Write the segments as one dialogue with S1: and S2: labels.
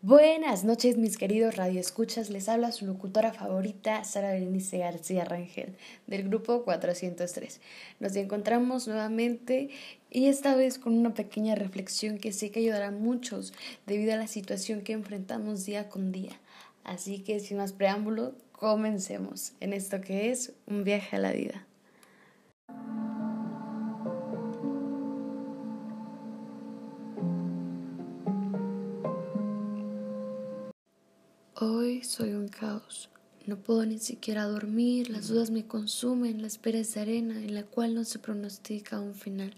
S1: Buenas noches, mis queridos radioescuchas. Les habla su locutora favorita, Sara Berenice García Rangel, del grupo 403. Nos encontramos nuevamente y esta vez con una pequeña reflexión que sé que ayudará a muchos debido a la situación que enfrentamos día con día. Así que, sin más preámbulo, comencemos en esto que es un viaje a la vida. Hoy soy un caos. No puedo ni siquiera dormir, las dudas me consumen, la espera es de arena en la cual no se pronostica un final.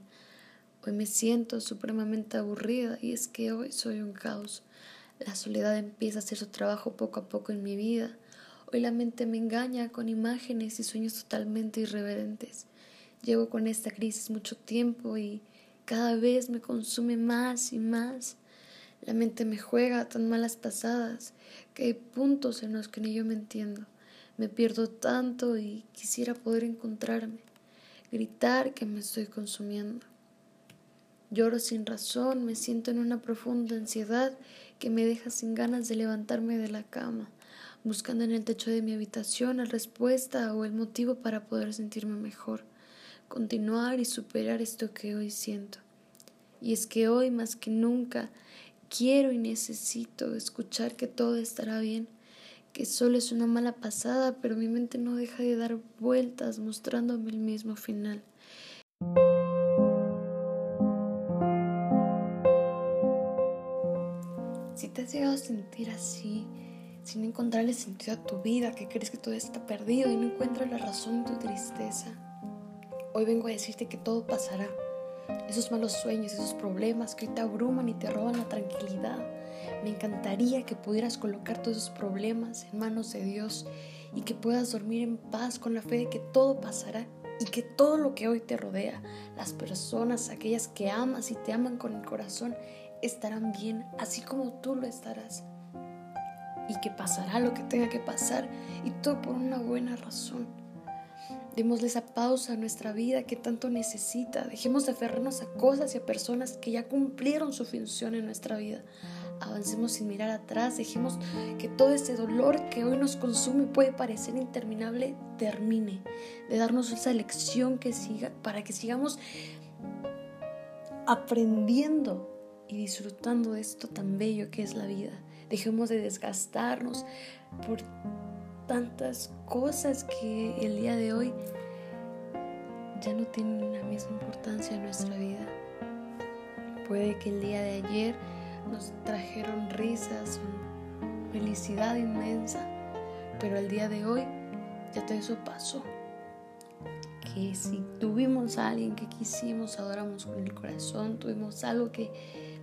S1: Hoy me siento supremamente aburrida y es que hoy soy un caos. La soledad empieza a hacer su trabajo poco a poco en mi vida. Hoy la mente me engaña con imágenes y sueños totalmente irreverentes. Llevo con esta crisis mucho tiempo y cada vez me consume más y más. La mente me juega tan malas pasadas que hay puntos en los que ni yo me entiendo. Me pierdo tanto y quisiera poder encontrarme, gritar que me estoy consumiendo. Lloro sin razón, me siento en una profunda ansiedad que me deja sin ganas de levantarme de la cama, buscando en el techo de mi habitación la respuesta o el motivo para poder sentirme mejor, continuar y superar esto que hoy siento. Y es que hoy más que nunca Quiero y necesito escuchar que todo estará bien, que solo es una mala pasada, pero mi mente no deja de dar vueltas mostrándome el mismo final. Si te has llegado a sentir así, sin encontrarle sentido a tu vida, que crees que todo está perdido y no encuentras la razón de tu tristeza, hoy vengo a decirte que todo pasará esos malos sueños, esos problemas que te abruman y te roban la tranquilidad. Me encantaría que pudieras colocar todos esos problemas en manos de Dios y que puedas dormir en paz con la fe de que todo pasará y que todo lo que hoy te rodea, las personas, aquellas que amas y te aman con el corazón, estarán bien, así como tú lo estarás. Y que pasará lo que tenga que pasar y todo por una buena razón. Démosle esa pausa a nuestra vida que tanto necesita. Dejemos de aferrarnos a cosas y a personas que ya cumplieron su función en nuestra vida. Avancemos sin mirar atrás. Dejemos que todo ese dolor que hoy nos consume y puede parecer interminable termine. De darnos esa lección que siga, para que sigamos aprendiendo y disfrutando de esto tan bello que es la vida. Dejemos de desgastarnos por tantas cosas que el día de hoy ya no tienen la misma importancia en nuestra vida. Puede que el día de ayer nos trajeron risas, felicidad inmensa, pero el día de hoy ya todo eso pasó. Que si tuvimos a alguien que quisimos, adoramos con el corazón, tuvimos algo que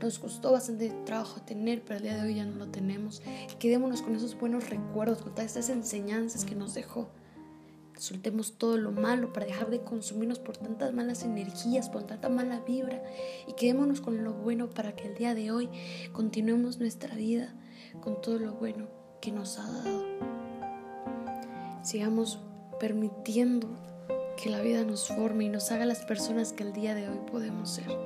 S1: nos costó bastante trabajo tener, pero el día de hoy ya no lo tenemos. Quedémonos con esos buenos recuerdos, con todas estas enseñanzas que nos dejó. Soltemos todo lo malo para dejar de consumirnos por tantas malas energías, por tanta mala vibra y quedémonos con lo bueno para que el día de hoy continuemos nuestra vida con todo lo bueno que nos ha dado. Sigamos permitiendo que la vida nos forme y nos haga las personas que el día de hoy podemos ser.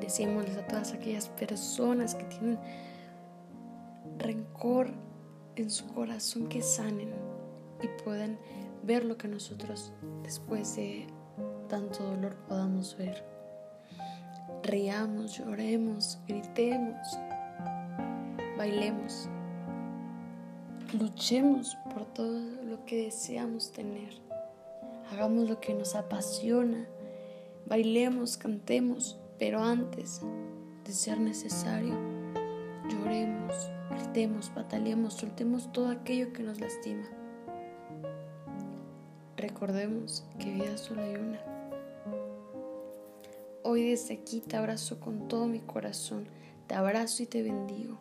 S1: Decímosles a todas aquellas personas que tienen rencor en su corazón que sanen y puedan ver lo que nosotros después de tanto dolor podamos ver. Riamos, lloremos, gritemos, bailemos, luchemos por todo lo que deseamos tener. Hagamos lo que nos apasiona, bailemos, cantemos, pero antes de ser necesario, lloremos, gritemos, pataleemos, soltemos todo aquello que nos lastima. Recordemos que vida solo hay una. Hoy desde aquí te abrazo con todo mi corazón, te abrazo y te bendigo.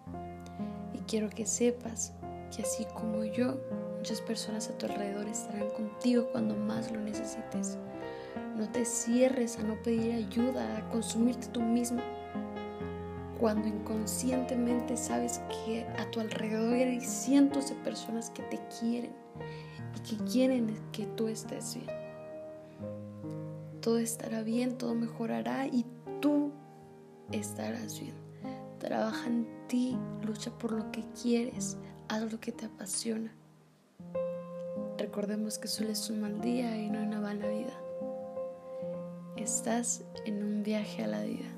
S1: Y quiero que sepas que así como yo, muchas personas a tu alrededor estarán contigo cuando más lo necesites. No te cierres a no pedir ayuda, a consumirte tú mismo. Cuando inconscientemente sabes que a tu alrededor hay cientos de personas que te quieren y que quieren que tú estés bien. Todo estará bien, todo mejorará y tú estarás bien. Trabaja en ti, lucha por lo que quieres, haz lo que te apasiona. Recordemos que solo es un mal día y no una vana vida. Estás en un viaje a la vida.